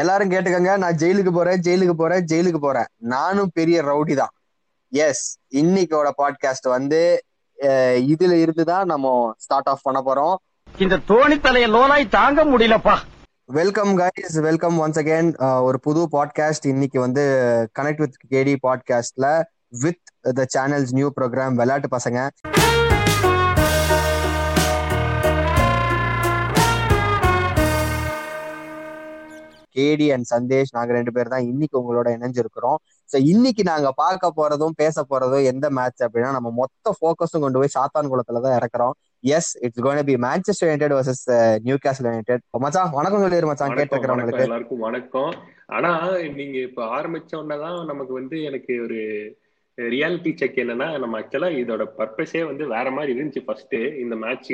எல்லாரும் கேட்டுக்கங்க நான் ஜெயிலுக்கு போறேன் ஜெயிலுக்கு போறேன் ஜெயிலுக்கு போறேன். நானும் பெரிய ரவுடி தான். எஸ் இன்னைக்கோட பாட்காஸ்ட் வந்து இதுல இருந்து தான் நம்ம ஸ்டார்ட் ஆஃப் பண்ண போறோம். இந்த தோணி தலைய லோனாய் தாங்க முடியலப்பா. Welcome guys welcome once again ஒரு புது பாட்காஸ்ட் இன்னைக்கு வந்து கனெக்ட் வித் கேடி பாட்காஸ்ட்ல with the channel's new program விளையாட்டு பசங்க. கேடி அண்ட் சந்தேஷ் நாங்க ரெண்டு பேர் தான் இன்னைக்கு உங்களோட இணைஞ்சிருக்கிறோம். சோ இன்னைக்கு நாங்க பார்க்க போறதும் பேச போறதும் எந்த மேட்ச் அப்படின்னா நம்ம மொத்த ஃபோக்கஸும் கொண்டு போய் சாத்தான் குளத்துல தான் இறக்குறோம். Yes it's gonna be Manchester United versus Newcastle United மச்சான் வணக்கம் சொல்லிடு மச்சான் கேட்டிருக்கிறவங்களுக்கு எல்லாருக்கும் வணக்கம். ஆனா நீங்க இப்ப ஆரம்பிச்ச உடனேதான் நமக்கு வந்து எனக்கு ஒரு ரியாலிட்டி செக் என்னன்னா நம்ம ஆக்சுவலா இதோட பர்பஸே வந்து வேற மாதிரி இருந்துச்சு ஃபர்ஸ்ட் இந்த மேட்ச்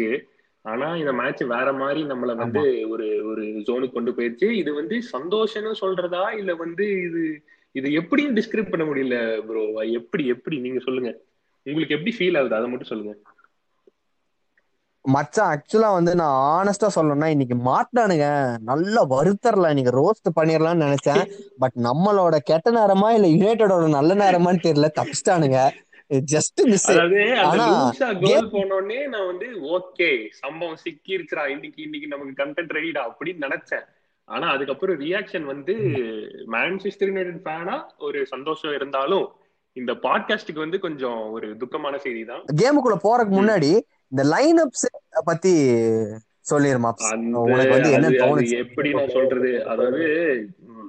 ஆனா இந்த மேட்ச் வேற மாதிரி நம்மள வந்து ஒரு ஒரு ஜோனுக்கு கொண்டு போயிருச்சு. இது வந்து சந்தோஷம்னு சொல்றதா? இல்ல வந்து இது இது எப்படியும் டிஸ்கிரைப் பண்ண முடியல ப்ரோ எப்படி எப்படி? நீங்க சொல்லுங்க. உங்களுக்கு எப்படி ஃபீல் ஆகுது? அதை மட்டும் சொல்லுங்க. மச்சான் ஆக்சுவலா வந்து நான் ஆனஸ்டா சொல்லணும்னா இன்னைக்கு மாட்டானுங்க நல்ல வருத்தரல இன்னைக்கு ரோஸ்ட் பண்ணிடலாம்னு நினைச்சேன். பட் நம்மளோட கெட்ட நேரமா இல்ல யுனைடெடோட நல்ல நேரமான்னு தெரியல. தப்பிச்சிட்டானுங்க. ஜஸ்ட் மிஸ் அதாவது அந்த ஆனா, லூசா கோல் போனோடனே நான் வந்து ஓகே சம்பவம் சிக்கிருச்சுடா இன்னைக்கு இன்னைக்கு நமக்கு கண்டென்ட் ரெடிடா அப்படின்னு நினைச்சேன். ஆனா அதுக்கப்புறம் ரியாக்ஷன் வந்து மான்செஸ்டர் யுனைடெட் ஃபேனா ஒரு சந்தோஷம் இருந்தாலும் இந்த பாட்காஸ்டுக்கு வந்து கொஞ்சம் ஒரு துக்கமான செய்தி தான் கேமுக்குள்ள போறதுக்கு முன்னாடி இந்த லைன் அப்ஸ் பத்தி சொல்லிருமா எப்படி நான் சொல்றது? அதாவது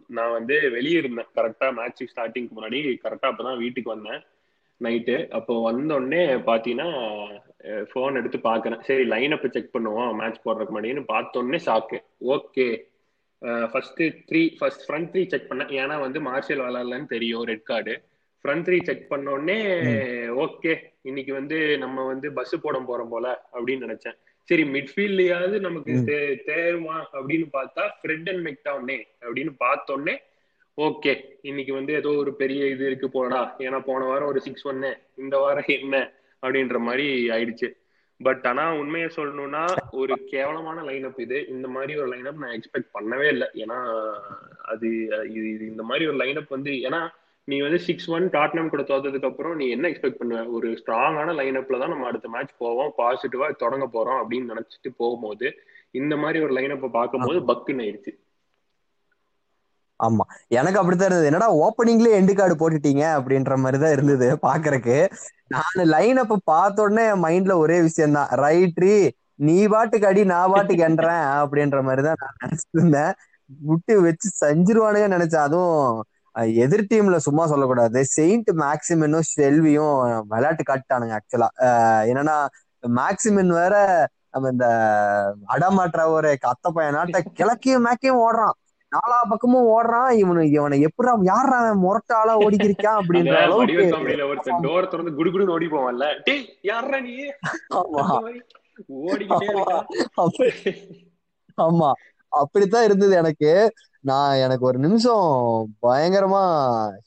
நான் வந்து வெளியே இருந்தேன். கரெக்டா மேட்ச் ஸ்டார்டிங்க்கு முன்னாடி கரெக்டா அப்பதான் வீட்டுக்கு வந்தேன். நைட்டு அப்போ வந்த உடனே பாத்தீங்கன்னா ஃபோன் எடுத்து பாக்குறேன். சரி லைன் அப் செக் பண்ணுவோம். மேட்ச் போடுறதுக்கு முன்னாடின்னு பார்த்த உடனே shock okay first three first front three check பண்ணேன். ஏன்னா வந்து மார்ஷல் விளாட்லன்னு தெரியும் red card front three check பண்ண உடனே ஓகே இன்னைக்கு வந்து நம்ம வந்து பஸ் போட போறோம் போல அப்படின்னு நினைச்சேன். சரி மிட்ஃபீல்ட்லயாவது நமக்கு தேருமா அப்படின்னு பார்த்தா ஃப்ரெட் அண்ட் மெக்டவுனே அப்படின்னு பார்த்தோன்னே ஓகே இன்னைக்கு வந்து ஏதோ ஒரு பெரிய இது இருக்கு போடா ஏன்னா போன வாரம் ஒரு சிக்ஸ் ஒன்னு இந்த வாரம் என்ன அப்படின்ற மாதிரி ஆயிடுச்சு. பட் ஆனா உண்மையை சொல்லணும்னா ஒரு கேவலமான லைனப் இது. இந்த மாதிரி ஒரு லைனப் நான் எக்ஸ்பெக்ட் பண்ணவே இல்லை. ஏன்னா அது இது இது இந்த மாதிரி ஒரு லைனப் வந்து ஏன்னா நீ வந்து சிக்ஸ் ஒன் டாட்னம் கூட தோத்ததுக்கு அப்புறம் நீ என்ன எக்ஸ்பெக்ட் பண்ணுவ? ஒரு ஸ்ட்ராங்கான லைனப்ல தான் நம்ம அடுத்த மேட்ச் போவோம் பாசிட்டிவா தொடங்க போறோம் அப்படின்னு நினைச்சிட்டு போகும்போது இந்த மாதிரி ஒரு லைனப்பை பார்க்கும்போது பக்குன்னு ஆயிடுச்சு. ஆமா. எனக்கு அப்படித்தான் இருந்தது. என்னடா ஓப்பனிங்லயே எண்டு கார்டு போட்டுட்டீங்க? அப்படின்ற மாதிரிதான் இருந்தது பாக்குறக்கு. நான் லைன் அப்ப பார்த்த உடனே என் மைண்ட்ல ஒரே விஷயம் தான் ரைட்ரி நீ பாட்டுக்கு அடி நான் பாட்டுக்கு என்றேன் அப்படின்ற மாதிரிதான் நான் நினைச்சிட்டு இருந்தேன் விட்டு வச்சு செஞ்சிருவானுங்க நினைச்சேன். அதுவும் எதிர் டீம்ல சும்மா சொல்லக்கூடாது. செயின்ட் மேக்சிமனும் செல்வியும் விளையாட்டு காட்டானுங்க ஆக்சுவலா என்னன்னா மேக்சிமன் வேற நம்ம இந்த அடமாற்ற ஒரு கத்த பையனாட்ட கிழக்கையும் மேக்கையும் ஓடுறான். நாலா பக்கமும் ஓடுறான் இவனு இவனை எப்படா யாரா அவன் முரட்டாளா ஓடிக்கிருக்கான் அப்படின்ற அளவுக்கு காமெடியில ஒருத்தன் டோர் திறந்து குடுகுடுன்னு ஓடி போவான்ல. டேய் யாரா நீ? ஆமா. ஓடிக்கிட்டே அப்படித்தான் இருந்தது எனக்கு. நான் எனக்கு ஒரு நிமிஷம் பயங்கரமா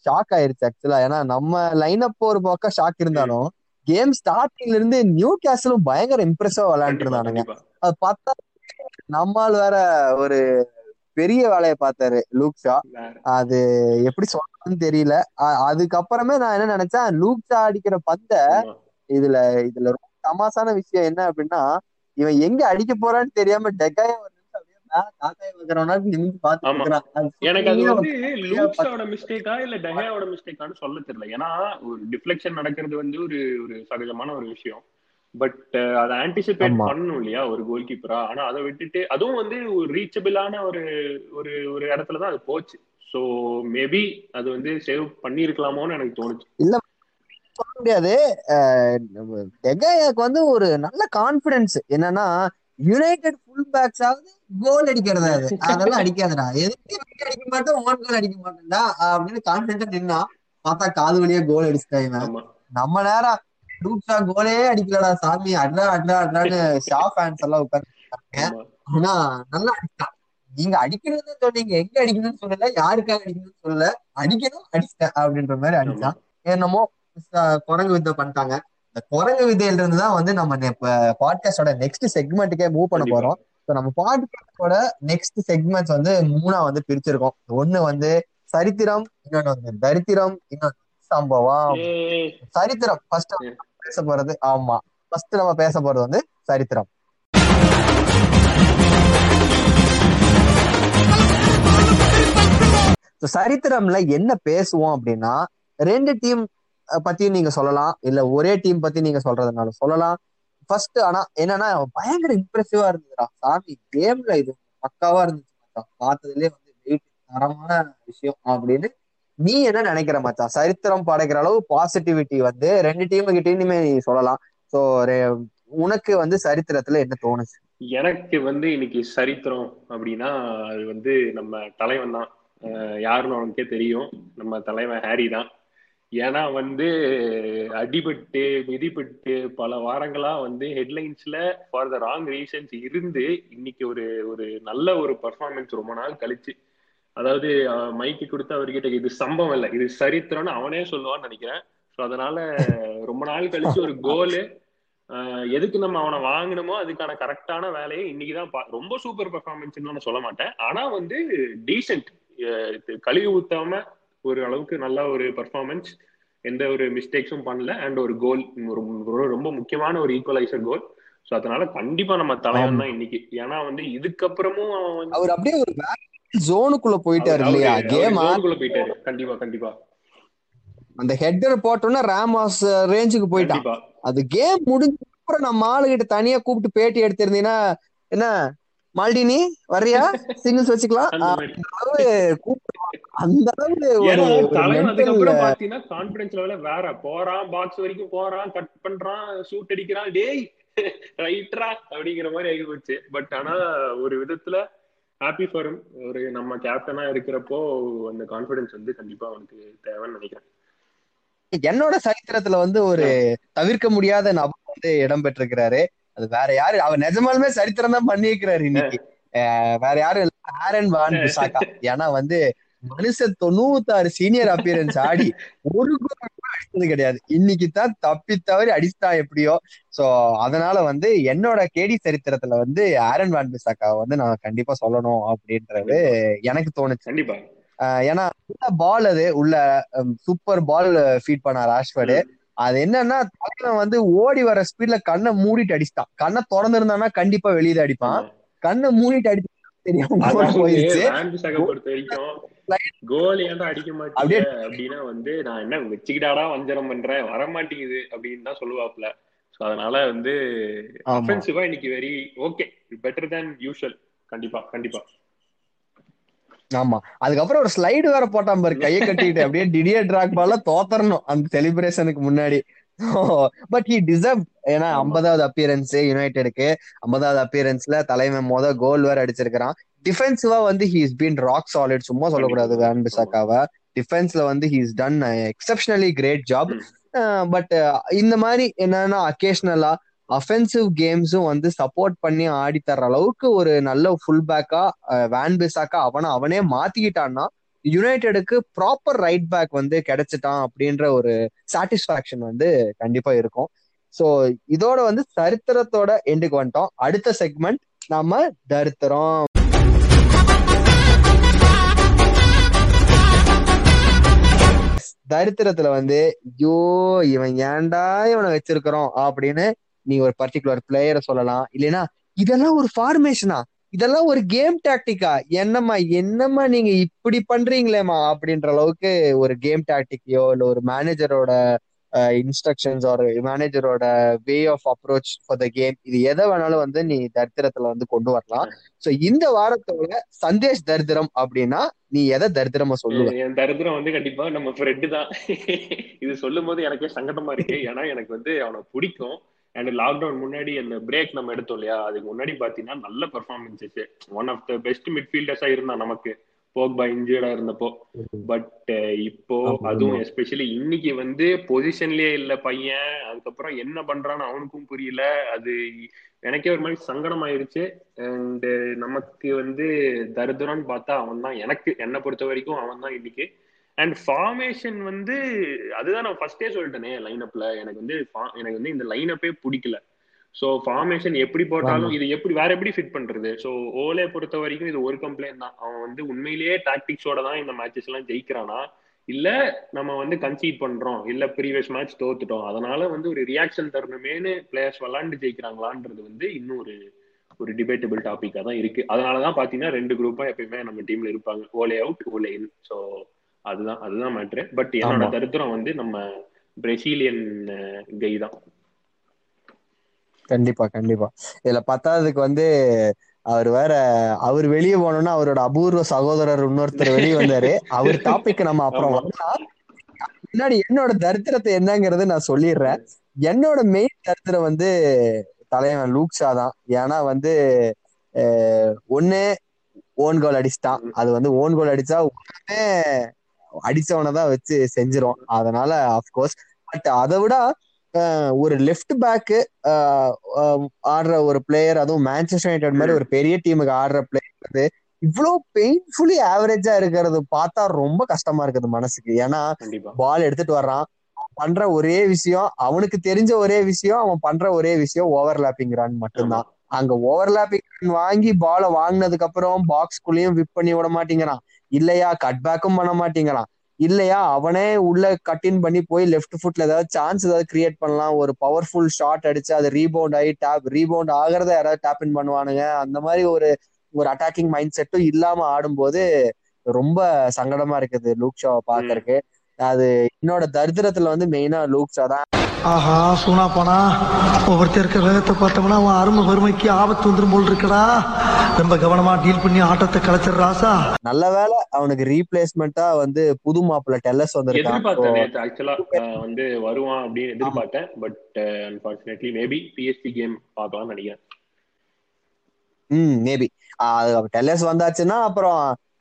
ஷாக் ஆயிருச்சு ஆக்சுவலா ஏன்னா நம்ம லைன் அப் ஒரு பக்கம் ஷாக் இருந்தாலும் கேம் ஸ்டார்டிங்ல இருந்து நியூ கேசலும் பயங்கர இம்ப்ரெசிவா விளையாண்டு இருந்தானுங்க. அது பார்த்தா நம்மால் வேற ஒரு பெரிய வேலையை பார்த்தாரு லூக்ஷா அது எப்படி சொல்றதுன்னு தெரியல. அதுக்கப்புறமே நான் என்ன நினைச்சேன் லூக்ஷா அடிக்கிற பந்த. இதுல இதுல ரொம்ப தமாசான விஷயம் என்ன அப்படின்னா இவன் எங்க அடிக்க போறான்னு தெரியாம டெக்காய எனக்கு அது வந்து மிஸ்டேக்கா இல்ல டெஹாயோட மிஸ்டேக்கான்னு சொல்ல தெரியல. ஏன்னா ஒரு டிஃப்ளெக்ஷன் நடக்கிறது வந்து ஒரு ஒரு சகஜமான ஒரு விஷயம். பட் அதை ஆன்டிசிபேட். பண்ணணும் இல்லையா ஒரு கோல் கீப்பரா ஆனா அதை விட்டுட்டு அதுவும் வந்து ஒரு ரீச்சபிளான ஒரு ஒரு ஒரு இடத்துல தான் அது போச்சு. ஸோ மேபி அது வந்து சேவ் பண்ணியிருக்கலாமோன்னு எனக்கு தோணுச்சு. சொல்ல முடியாது. டெகாயாக்கு வந்து ஒரு நல்ல கான்பிடன்ஸ் என்னன்னா யுனைடெட் ஃபுல் பேக்ஸாவது கோல் அடிக்கிறது அது அதெல்லாம் அடிக்காதடா. எதுக்கு அடிக்க மாட்டேன் ஓன் கோல் அடிக்க மாட்டேன்டா அப்படின்னு கான்பிடன்டா நின்னா பார்த்தா காது வழியே கோல் அடிச்சுட்டாங்க நம்ம நேரம் லூக்ஸா கோலே அடிக்கலடா சாமி. அட்ரா அட்ரா அட்ரான்னு ஷா ஃபேன்ஸ் எல்லாம் உட்கார்ந்து ஆனா நல்லா அடிச்சான். நீங்க அடிக்கணும்னு சொன்னீங்க. எங்க அடிக்கணும்னு சொல்லல? யாருக்காக அடிக்கணும்னு சொல்லல? அடிக்கணும் அடிச்சிட்டேன் அப்படின்ற மாதிரி அடிச்சான். என்னமோ குரங்கு வித்தை பண்ணிட்டாங்க. இந்த குரங்கு விதையில இருந்து தான் வந்து நம்ம பாட்காஸ்டோட நெக்ஸ்ட் செக்மெண்ட்டுக்கே மூவ் பண்ண போறோம். ஸோ நம்ம பாட்காஸ்டோட நெக்ஸ்ட் செக்மெண்ட்ஸ் வந்து மூணா வந்து பிரிச்சிருக்கோம். ஒண்ணு வந்து சரித்திரம் இன்னொன்னு வந்து தரித்திரம் இன்னொன்னு சம்பவம். சரித்திரம். ஃபர்ஸ்ட் பேச போறது ஆமா. ஃபர்ஸ்ட் நம்ம பேச போறது வந்து சரித்திரம். சரித்திரம்ல என்ன பேசுவோம் அப்படின்னா ரெண்டு டீம் பத்தியும் நீங்க சொல்லலாம். இல்ல ஒரே டீம் பத்தி நீங்க சொல்றதுனால சொல்லலாம். ஃபர்ஸ்ட் ஆனா என்னன்னா பயங்கர இம்ப்ரெசிவா இருந்ததுடா. சாமி கேம்ல இது பக்காவா இருந்துச்சு பார்த்ததுலயே வந்து வெயிட் தரமான விஷயம் அப்படின்னு நீ என்ன நினைக்கிற மச்சான்? சரித்திரம் படைக்கிற அளவு பாசிட்டிவிட்டி வந்து ரெண்டு டீம் கிட்டயுமே நீ சொல்லலாம். சோ உனக்கு வந்து சரித்திரத்துல என்ன தோணுச்சு? எனக்கு வந்து இன்னைக்கு சரித்திரம் அப்படின்னா அது வந்து நம்ம தலைவன் தான். யாருன்னு அவனுக்கே தெரியும். நம்ம தலைவன் ஹாரி தான். ஏன்னா வந்து அடிபட்டு மிதிப்பட்டு பல வாரங்களா வந்து ஹெட்லைன்ஸ்ல ஃபார் த ராங் ரீசன்ஸ் இருந்து இன்னைக்கு ஒரு ஒரு நல்ல ஒரு பர்ஃபார்மன்ஸ் ரொம்ப நாள் கழிச்சு. அதாவது மைக்கு கொடுத்து அவர்கிட்ட இது சம்பவம் இல்லை. இது சரித்திரம்னு அவனே சொல்லுவான்னு நினைக்கிறேன். ஸோ அதனால ரொம்ப நாள் கழிச்சு ஒரு கோலு எதுக்கு நம்ம அவனை வாங்கினோமோ அதுக்கான கரெக்டான வேலையை இன்னைக்குதான் ரொம்ப சூப்பர் பெர்ஃபார்மன்ஸ் நான் சொல்ல மாட்டேன். ஆனா வந்து டீசென்ட் கழுவி ஊத்தாம ஒரு அளவுக்கு நல்ல ஒரு பெர்ஃபார்மன்ஸ் எந்த ஒரு மிஸ்டேக்ஸும் பண்ணல. அண்ட் ஒரு கோல் ரொம்ப முக்கியமான ஒரு ஈக்குவலைசர் கோல் ஸோ அதனால கண்டிப்பா நம்ம தலைவன் தான் இன்னைக்கு. ஏன்னா வந்து இதுக்கப்புறமும் அவன் அவர் அப்படியே ஒரு ஜோனுக்குள்ள போயிட்டாரு இல்லையா? கேம் போயிட்டாரு. கண்டிப்பா கண்டிப்பா. அந்த ஹெட்டர் போட்டோன்னா ராமாஸ் ரேஞ்சுக்கு போயிட்டான். அது கேம் முடிஞ்ச அப்புறம் நம்ம ஆளுகிட்ட தனியா கூப்பிட்டு பேட்டி எடுத்திருந்தீங்கன்னா என்ன மால்டினி வர்றியா? சிங்கிள்ஸ் வச்சுக்கலாம். அந்த அளவு கான்பிடன்ஸ் லெவல வேற. போறான் பாக்ஸ் வரைக்கும் போறான் கட் பண்றான் ஷூட் அடிக்கிறான். டேய் ரைட்ரா அப்படிங்கிற மாதிரி ஆகி போச்சு. பட் ஆனா ஒரு விதத்துல ஹாப்பி ஃபார் ஒரு நம்ம கேப்டனா இருக்கிறப்போ அந்த கான்பிடன்ஸ் வந்து கண்டிப்பா அவனுக்கு தேவைன்னு நினைக்கிறேன். என்னோட சரித்திரத்துல வந்து ஒரு தவிர்க்க முடியாத நபர் வந்து இடம் பெற்றிருக்கிறாரு. அது வேற யாரு அவர் நிஜமாலுமே சரித்திரம் தான் பண்ணியிருக்கிறாரு இன்னைக்கு. வேற யாரும் ஆரன் வான் பிசாக்கா ஏன்னா வந்து மனுஷன் தொண்ணூத்தாறு சீனியர் அப்பியரன்ஸ் ஆடி ஒரு அடிச்சது கிடையாது. இன்னைக்கு தான் தப்பி தவறி அடிச்சிட்டான் எப்படியோ. சோ அதனால வந்து என்னோட கேடி சரித்திரத்துல வந்து ஆரன் வான் பிசாக்காவை வந்து நான் கண்டிப்பா சொல்லணும் அப்படின்றது எனக்கு தோணுச்சு. கண்டிப்பா. ஏன்னா பால் அது உள்ள சூப்பர் பால் ஃபீட் பண்ணார் ராஷ்வர்டு அது என்னன்னா தலைவன் வந்து ஓடி வர ஸ்பீட்ல கண்ணை மூடிட்டு அடிச்சிட்டான். கண்ணை திறந்து இருந்தானா கண்டிப்பா வெளியே அடிப்பான். கண்ணை மூடிட்டு அடிச்சு அப்படியே- அப்படின்னா வந்து நான் என்ன வச்சுக்கிட்டாடா வஞ்சனம் பண்றேன்? வர மாட்டேங்குது அப்படின்னு தான் சொல்லுவாப்ல சோ அதனால வந்து அஃபென்சிவா இன்னைக்கு very okay better than usual கண்டிப்பா கண்டிப்பா. ஆமா. அதுக்கப்புறம் ஒரு ஸ்லைடு வேற போட்டான் பாரு. கையை கட்டிட்டு அப்படியே டிடியர் டிராக் பால தோத்தரணும். அந்த செலிப்ரேஷனுக்கு முன்னாடி. பட் ஹி டிசர்வ் ஏன்னா. ஐம்பதாவது அப்பியரன்ஸ் யுனைடெடுக்கு ஐம்பதாவது அப்பியரன்ஸ்ல தலைவன் மொத கோல் வேற அடிச்சிருக்கிறான் டிஃபென்சிவா வந்து he is been rock solid சும்மா சொல்லக்கூடாது. வேன் பிசாக்காவை டிஃபென்ஸ்ல வந்து he is done exceptionally great job. But இந்த மாதிரி என்னன்னா அக்கேஷனலா அஃபென்சிவ் கேம்ஸும் வந்து சப்போர்ட் பண்ணி ஆடி தர்ற அளவுக்கு ஒரு நல்ல ஃபுல் பேக்கா வேன் பிசாக்கா அவனை அவனே மாத்திக்கிட்டான்னா யுனைடெடுக்கு ப்ராப்பர் ரைட் பேக் வந்து கிடைச்சிட்டான் அப்படின்ற ஒரு சாட்டிஸ்பாக்சன் வந்து கண்டிப்பா இருக்கும். ஸோ இதோட வந்து சரித்திரத்தோட எண்டுக்கு வந்துட்டோம். அடுத்த செக்மெண்ட் நம்ம தரித்திரம். தரித்திரத்துல வந்து ஐயோ இவன் ஏன்டா இவனை வச்சிருக்கிறோம் அப்படின்னு நீ ஒரு பர்டிகுலர் பிளேயரை சொல்லலாம். இல்லைன்னா இதெல்லாம் ஒரு ஃபார்மேஷனா இதெல்லாம் ஒரு கேம் டாக்டிக்கா என்னம்மா என்னம்மா நீங்க இப்படி பண்றீங்களேம்மா? அப்படின்ற அளவுக்கு ஒரு கேம் டாக்டிக்கையோ இல்ல ஒரு மேனேஜரோட இன்ஸ்ட்ரக்ஷன்ஸ் ஒரு மேனேஜரோட way of approach for the game இது எதை வேணாலும் வந்து நீ தரித்திரத்துல வந்து கொண்டு வரலாம். சோ இந்த வாரத்தோட சந்தேஷ் தரித்திரம் அப்படின்னா நீ எதை தரித்திரமா சொல்லுவ? என் தரித்திரம் வந்து கண்டிப்பா நம்ம ஃப்ரெண்டு தான். இது சொல்லும் போது எனக்கே சங்கடமா இருக்கு. ஏன்னா எனக்கு வந்து அவனை பிடிக்கும். அண்ட் லாக்டவுன் முன்னாடி அந்த பிரேக் நம்ம எடுத்தோம் இல்லையா? அதுக்கு முன்னாடி பாத்தீங்கன்னா நல்ல performances one of the best மிட்ஃபீல்டர்ஸா இருந்தான் நமக்கு. போக்பா இன்ஜர்டா இருந்தப்போ. பட் இப்போ அதுவும். எஸ்பெஷலி இன்னைக்கு வந்து பொசிஷன்லயே இல்ல பையன். அதுக்கப்புறம் என்ன பண்றான்னு அவனுக்கும் புரியல. அது எனக்கே ஒரு மாதிரி சங்கடம் ஆயிருச்சு அண்ட் நமக்கு வந்து தரித்திரம்னு பார்த்தா அவன் தான் எனக்கு என்னை பொறுத்த வரைக்கும் அவன் தான் இன்னைக்கு. அண்ட் ஃபார்மேஷன் வந்து அதுதான் நான் ஃபர்ஸ்டே சொல்லிட்டேனே லைனப்ல எனக்கு வந்து எனக்கு வந்து இந்த லைனப்பே பிடிக்கல. சோ ஃபார்மேஷன் எப்படி போட்டாலும் இது எப்படி வேற எப்படி ஃபிட் பண்றது? சோ ஓலே பொறுத்த வரைக்கும் இது ஒரு கம்ப்ளைண்ட் தான். அவன் வந்து உண்மையிலேயே டாக்டிக்ஸோட தான் இந்த மேட்சஸ் எல்லாம் ஜெயிக்கிறானா? இல்ல நம்ம வந்து கன்சீட் பண்றோம். இல்ல ப்ரீவியஸ் மேட்ச் தோத்துட்டோம். அதனால வந்து ஒரு ரியாக்ஷன் தரணுமேனு பிளேயர்ஸ் விளாண்டு ஜெயிக்கிறாங்களான்றது வந்து இன்னும் ஒரு ஒரு டிபேட்டபிள் டாபிக்கா தான் இருக்கு. அதனாலதான் பாத்தீங்கன்னா ரெண்டு குரூப்பா எப்பயுமே நம்ம டீம்ல இருப்பாங்க. Ole out Ole in so அதுதான் அதுதான் மேட்ரு பட் என்னோட. தருத்திரம் வந்து நம்ம பிரசீலியன் கை தான். கண்டிப்பா கண்டிப்பா. இதுல பத்தாவதுக்கு வந்து அவர் வேற அவர் வெளியே போனோம்னா அவரோட அபூர்வ சகோதரர் இன்னொருத்தர் வெளியே வந்தாரு. அவர் டாபிக் நம்ம அப்புறம். வரலாம் முன்னாடி என்னோட தரித்திரத்தை என்னங்கறத நான் சொல்லிடுறேன். என்னோட மெயின் தரித்திரம் வந்து தலைவன் லூக்ஷா தான். ஏன்னா வந்து ஒண்ணு ஓன் கோல் அடிச்சிட்டான். அது வந்து ஓன் கோல் அடிச்சா உடனே அடிச்சவனை தான் வச்சு செஞ்சிரும். அதனால அப்கோர்ஸ் பட் அதை விட ஒரு லெஃப்ட் பேக்கு ஆடுற ஒரு பிளேயர் அதுவும் மேன்செஸ்டர் யுனைடெட் மாதிரி ஒரு பெரிய டீமுக்கு ஆடுற பிளேயர் வந்து இவ்வளவு பெயின்ஃபுல்லி ஆவரேஜா இருக்கிறது பார்த்தா ரொம்ப கஷ்டமா இருக்குது மனசுக்கு. ஏன்னா பால் எடுத்துட்டு வர்றான். பண்ற ஒரே விஷயம் அவனுக்கு தெரிஞ்ச ஒரே விஷயம் அவன் பண்ற ஒரே விஷயம் ஓவர்லாப்பிங் ரன் மட்டும்தான். அங்க ஓவர்லாப்பிங் ரன் வாங்கி பாலை வாங்கினதுக்கு அப்புறம் பாக்ஸ்குள்ளேயும் விப் பண்ணி விட மாட்டேங்கிறான். இல்லையா? கட் பேக்கும் பண்ண மாட்டேங்கிறான் இல்லையா? அவனே உள்ள கட்டின் பண்ணி போய் லெஃப்ட் ஃபுட்ல ஏதாவது சான்ஸ் ஏதாவது கிரியேட் பண்ணலாம். ஒரு பவர்ஃபுல் ஷாட் அடிச்சு அது ரீபவுண்ட் ஆகி டேப் ரீபவுண்ட் ஆகிறத யாராவது டேப் இன் பண்ணுவானுங்க. அந்த மாதிரி ஒரு ஒரு அட்டாக்கிங் மைண்ட் செட்டும் இல்லாம ஆடும்போது ரொம்ப சங்கடமா இருக்குது லூக் ஷாவை பாக்குறதுக்கு அது என்னோட தரித்திரத்துல வந்து மெயினா லூக் ஷா தான். ஆஹா சூனா போனா ஒவ்வொருத்தர் இருக்க வேகத்தை பார்த்தோம்னா அவன் அருமை வறுமைக்கு ஆபத்து வந்துரும் போல் இருக்கடா. ரொம்ப கவனமா டீல் பண்ணி ஆட்டத்தை கலைச்சிடுற ராசா. நல்ல வேளை அவனுக்கு ரீப்ளேஸ்மெண்டா வந்து புது மாப்பிள்ள டெல்லஸ் வந்திருக்கான். ஆக்சுவலா வந்து வருவான் அப்படின்னு எதிர்பார்த்தேன். But unfortunately maybe PST game பார்க்கலாம்னு நினைக்கிறேன். ம் மேபி டெல்லஸ் வந்தாச்சுன்னா அப்புறம்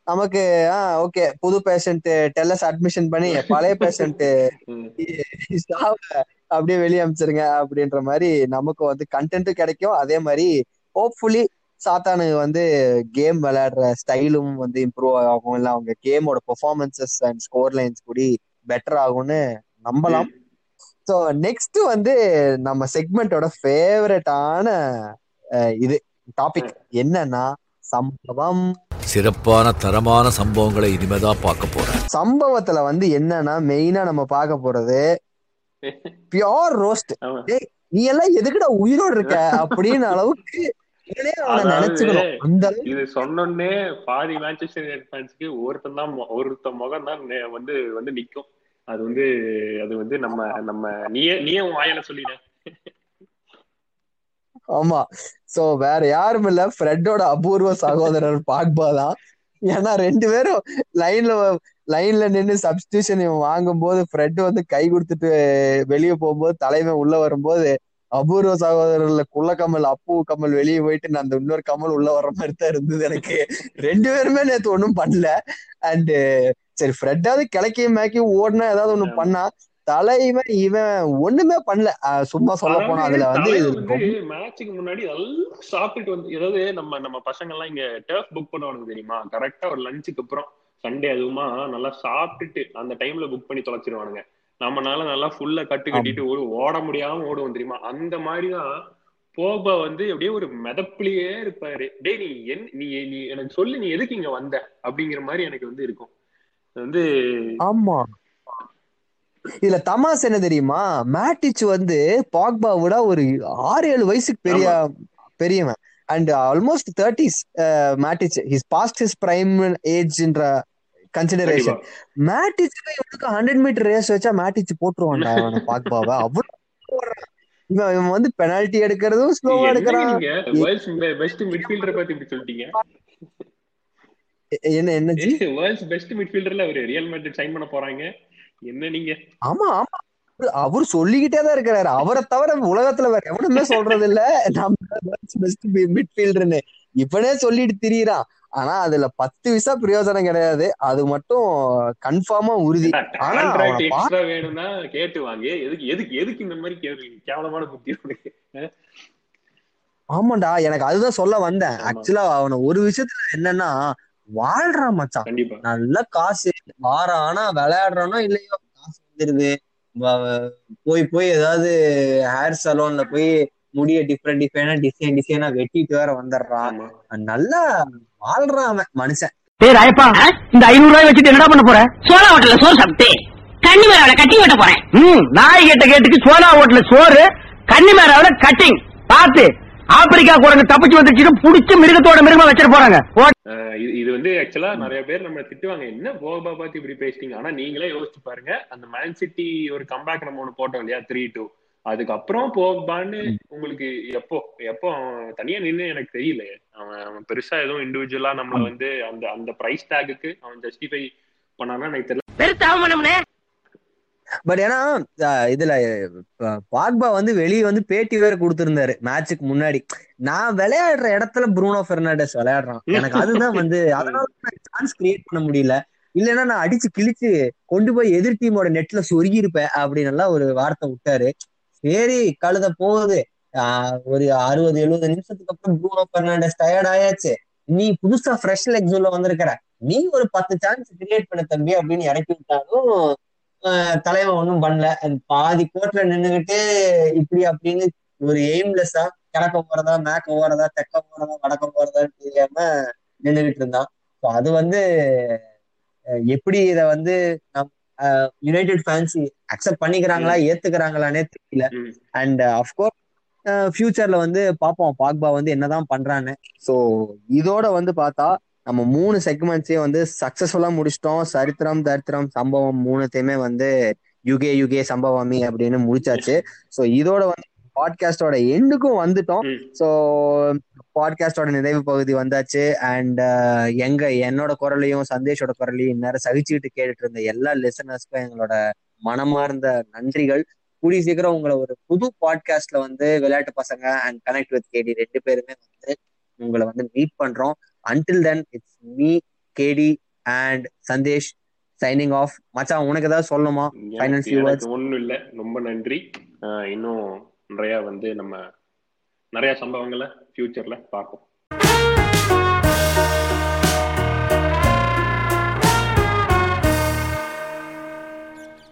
நமக்கு ஓகே புது பேஷண்ட் டெல்லஸ் அட்மிஷன் பண்ணி பழைய பேஷண்ட். அப்படியே வெளியே அமிச்சிருங்க அப்படின்ற மாதிரி நமக்கு வந்து கண்டென்ட்டும் கிடைக்கும். அதே மாதிரி ஹோப்ஃபுல்லி சாத்தானுக்கு வந்து கேம் விளையாடுற ஸ்டைலும் வந்து இம்ப்ரூவ் ஆகும். இல்ல அவங்க கேமோட பெர்ஃபார்மன்சஸ் அண்ட் ஸ்கோர் லைன்ஸ் கூடி பெட்டர் ஆகும்னு நம்பலாம். ஸோ நெக்ஸ்ட் வந்து நம்ம செக்மெண்டோட ஃபேவரட்டான இது டாபிக் என்னன்னா சம்பவம். சிறப்பான தரமான சம்பவங்களை இனிமேதான் பார்க்க போறேன். சம்பவத்துல வந்து என்னன்னா மெயினா நம்ம பார்க்க போறது பியோர் ரோஸ்ட் நீ எல்லாம் எதுக்குடா உயிரோடு இருக்க? அப்படின்னு அளவுக்கு இது சொன்னோடனே பாதி மேன்செஸ்டர் யுனைடெட் ஒருத்தன் தான் மொ- ஒருத்த முகம் தான் வந்து வந்து நிக்கும். அது வந்து அது வந்து நம்ம நம்ம நீயே நீயே வாயால சொல்லிட. ஆமா. சோ வேற யாரும் இல்ல. ஃப்ரெட்டோட அபூர்வ சகோதரர் பாக்பா தான். ஏன்னா ரெண்டு பேரும் லைன்ல லைன்ல நின்னு சப்ஸ்டியூஷன் இவன் வாங்கும்போது ஃப்ரெட் வந்து கை கொடுத்துட்டு வெளியே போகும்போது தலைவன் உள்ள வரும்போது அபூர்வ சகோதரர்ல குள்ள கமல் அப்பு கமல் வெளியே போயிட்டு நான் அந்த இன்னொரு கமல் உள்ள வர்ற மாதிரி தான் இருந்தது எனக்கு. ரெண்டு பேருமே நேத்து ஒண்ணும் பண்ணல. அண்ட் சரி ஃப்ரெட்டாவது கிழக்கையும் மேக்கையும் ஓடினா ஏதாவது ஒண்ணு பண்ணா தலைவன் இவன் ஒண்ணுமே பண்ணல. சும்மா சொல்ல போனா அதுல வந்து மேட்சுக்கு முன்னாடி நல்லா சாப்பிட்டுட்டு வந்து ஏதாவது நம்ம நம்ம பசங்க எல்லாம் இங்க டர்ஃப் புக் பண்ணுவானுங்க தெரியுமா? கரெக்டா ஒரு லஞ்சுக்கு அப்புறம் சண்டே அதுவுமா நல்லா சாப்பிட்டுட்டு அந்த டைம்ல புக் பண்ணி தொலைச்சிருவானுங்க. நம்மனால நல்லா ஃபுல்லா கட்டு கட்டிட்டு ஓடு ஓட முடியாம ஓடுவோம் தெரியுமா? அந்த மாதிரிதான் போபா வந்து அப்படியே ஒரு மிதப்புலயே இருப்பாரு. டேய் நீ என் நீ நீ எனக்கு சொல்லு நீ எதுக்கு இங்க வந்த? அப்படிங்கிற மாதிரி எனக்கு வந்து இருக்கும். வந்து ஆமா. இதுல தமாஸ் என்ன தெரியுமா? மேட்டிச் வந்து பாக்பா விட ஒரு ஆறு ஏழு வயசுக்கு பெரிய பெரியவன். And almost thirties matches his past his prime ஏஜ்ன்ற consideration. மேட்டிச்சுக்கு இவனுக்கு ஹண்ட்ரட் மீட்டர் ரேஸ் வச்சா மேட்டிச் போட்டுருவான்டா அவனை பாக்பாவை அவ்வளவு. இவன் இவன் வந்து பெனால்டி எடுக்கிறதும் ஸ்லோவா எடுக்கிறான். நீங்க? வேர்ல்ட்ஸ் பெஸ்ட் மிட்ஃபீல்டரை பத்தி இப்படி சொல்லிட்டீங்க? எ- என்ன என்ன ஜி வேர்ல்ட்ஸ் பெஸ்ட் மிட்ஃபீல்டர்ல அவர் ரியல் மேட்ரிட் சைன் பண்ண போறாங்க. என்ன நீங்க? ஆமா ஆமா. அவரு- அவர் சொல்லிக்கிட்டே தான் இருக்கிறாரு. அவரை தவிர உலகத்துல வேற எவனுமே சொல்றது இல்ல நம்ம பெஸ்ட் மிட்ஃபீல்டர்னு இவனே சொல்லிட்டு திரியறான். ஆனா அதுல பத்து விசா பிரயோஜனம் கிடையாது. அது மட்டும் கன்ஃபார்மா உறுதி. ஆனா வேணும்னா கேட்டு வாங்க. எதுக்கு எதுக்கு எதுக்கு இந்த மாதிரி கேவலமான புத்தி ஆமாண்டா எனக்கு அதுதான் சொல்ல வந்தேன். ஆக்சுவலா அவன ஒரு விஷயத்துல என்னன்னா வாழ்றான் மச்சான். கண்டிப்பா. நல்ல காசு. வாரம் ஆனா விளையாடுறானோ இல்லையோ காசு வந்துருது. போய் போய் ஏதாவது ஹேர் சலூன்ல போய் முடிய டிஃப்ரெண்ட் டிஃப்ரெண்டா டிசைன் டிசைனா வெட்டிட்டு வேற வந்துடுறான். நல்லா வாழ்றான் அவன் மனுஷன். டேய் ராயப்பா. இந்த ஐநூறு ரூபாய் வச்சுட்டு என்னடா பண்ண போற? சோழ ஹோட்டல்ல சோறு சாப்பிட்டு. கண்ணி மேல கட்டி வெட்ட போறேன். ம் நாய் கேட்ட கேட்டுக்கு சோனா ஹோட்டல்ல சோறு கன்னிமேராவில கட்டிங் பாத்து ஆப்பிரிக்கா குரங்கு தப்பிச்சு வந்துச்சுன்னு புடிச்சு மிருகத்தோட மிருகமா வச்சிட்டு போறாங்க. இது வந்து ஆக்சுவலா நிறைய பேர் நம்ம திட்டுவாங்க. என்ன போகபா பார்த்து இப்படி பேசிட்டீங்க? ஆனா நீங்களே யோசிச்சு பாருங்க அந்த மேன் சிட்டி ஒரு கம்பேக் நம்ம ஒண்ணு போட்டோம் இல்லையா? த்ரீ டூ அதுக்கப்புறம் போகபான்னு உங்களுக்கு எப்போ எப்போ அவன் தனியா நின்னு எனக்கு தெரியல. அவன் அவன் பெருசா எதுவும் இண்டிவிஜுவலா நம்மள வந்து அந்த அந்த பிரைஸ் டேகுக்கு அவன் ஜஸ்டிஃபை பண்ணானா எனக்கு தெரியல. பட் ஏன்னா இதுல பாக்பா வந்து வெளியே வந்து பேட்டி வேற கொடுத்திருந்தாரு மேட்சுக்கு முன்னாடி. நான் விளையாடுற இடத்துல ப்ரூனோ பெர்னாண்டஸ் விளையாடுறான். எனக்கு அதுதான் வந்து அதனால சான்ஸ் கிரியேட் பண்ண முடியல. இல்லைன்னா நான் அடிச்சு கிழிச்சு கொண்டு போய் எதிர் டீமோட நெட்ல சொருகி இருப்பேன் அப்படின்னு எல்லாம் ஒரு வார்த்தை விட்டாரு. சரி கழுத போகுது. ஆஹ் ஒரு அறுபது எழுபது நிமிஷத்துக்கு அப்புறம் ப்ரூனோ பெர்னாண்டஸ் டயர்ட் ஆயாச்சு. நீ புதுசா ஃப்ரெஷ் லெக்ஸ் உள்ள வந்திருக்கிற. நீ ஒரு பத்து சான்ஸ் கிரியேட் பண்ண தம்பி அப்படின்னு இறக்கி விட்டாலும் ஆஹ் தலைவன் ஒண்ணும் பண்ணல. பாதி கோட்ல நின்னுகிட்டு இப்படி அப்படின்னு ஒரு எய்ம்லெஸ்ஸா கிழக்க போறதா மேக்க போறதா தெக்க போறதா வடக்க போறதான்னு தெரியாம நின்னுகிட்டு இருந்தான். ஸோ அது வந்து எப்படி இத வந்து நம் யுனைடெட் ஃபேன்ஸ் அக்செப்ட் பண்ணிக்கிறாங்களா ஏத்துக்கிறாங்களானே தெரியல. அண்ட் அஃப்கோர்ஸ் ஃபியூச்சர்ல வந்து பார்ப்போம் பாக்பா வந்து என்னதான் பண்றான்னு. ஸோ இதோட வந்து பார்த்தா நம்ம மூணு செக்மெண்ட்ஸே வந்து சக்சஸ்ஃபுல்லா முடிச்சிட்டோம். சரித்திரம் தரித்திரம் சம்பவம் மூணுத்தையுமே வந்து யுகே யுகே சம்பவமி அப்படின்னு முடிச்சாச்சு. ஸோ இதோட வந்து பாட்காஸ்டோட எண்டுக்கும் வந்துட்டோம். ஸோ பாட்காஸ்டோட நிறைவு பகுதி வந்தாச்சு. அண்ட் எங்க என்னோட குரலையும் சந்தேஷோட குரலையும் இந்நேரம் சகிச்சுக்கிட்டு கேட்டுட்டு இருந்த எல்லா லிசனர்ஸ்க்கும் எங்களோட மனமார்ந்த நன்றிகள். கூடிய சீக்கிரம் உங்களை ஒரு புது பாட்காஸ்ட்ல வந்து விளையாட்டு பசங்க அண்ட் கனெக்ட் வித் கேடி ரெண்டு பேருமே வந்து உங்களை வந்து மீட் பண்றோம். Until then it's me KD and Sandesh signing off மச்சான் உனக்கு ஏதாவது சொல்லணுமா. எனக்கு ஒண்ணும் இல்ல. ரொம்ப நன்றி. இன்னும் நிறையா வந்து நம்ம நிறைய சம்பவங்களை ஃபியூச்சர்ல பார்ப்போம்.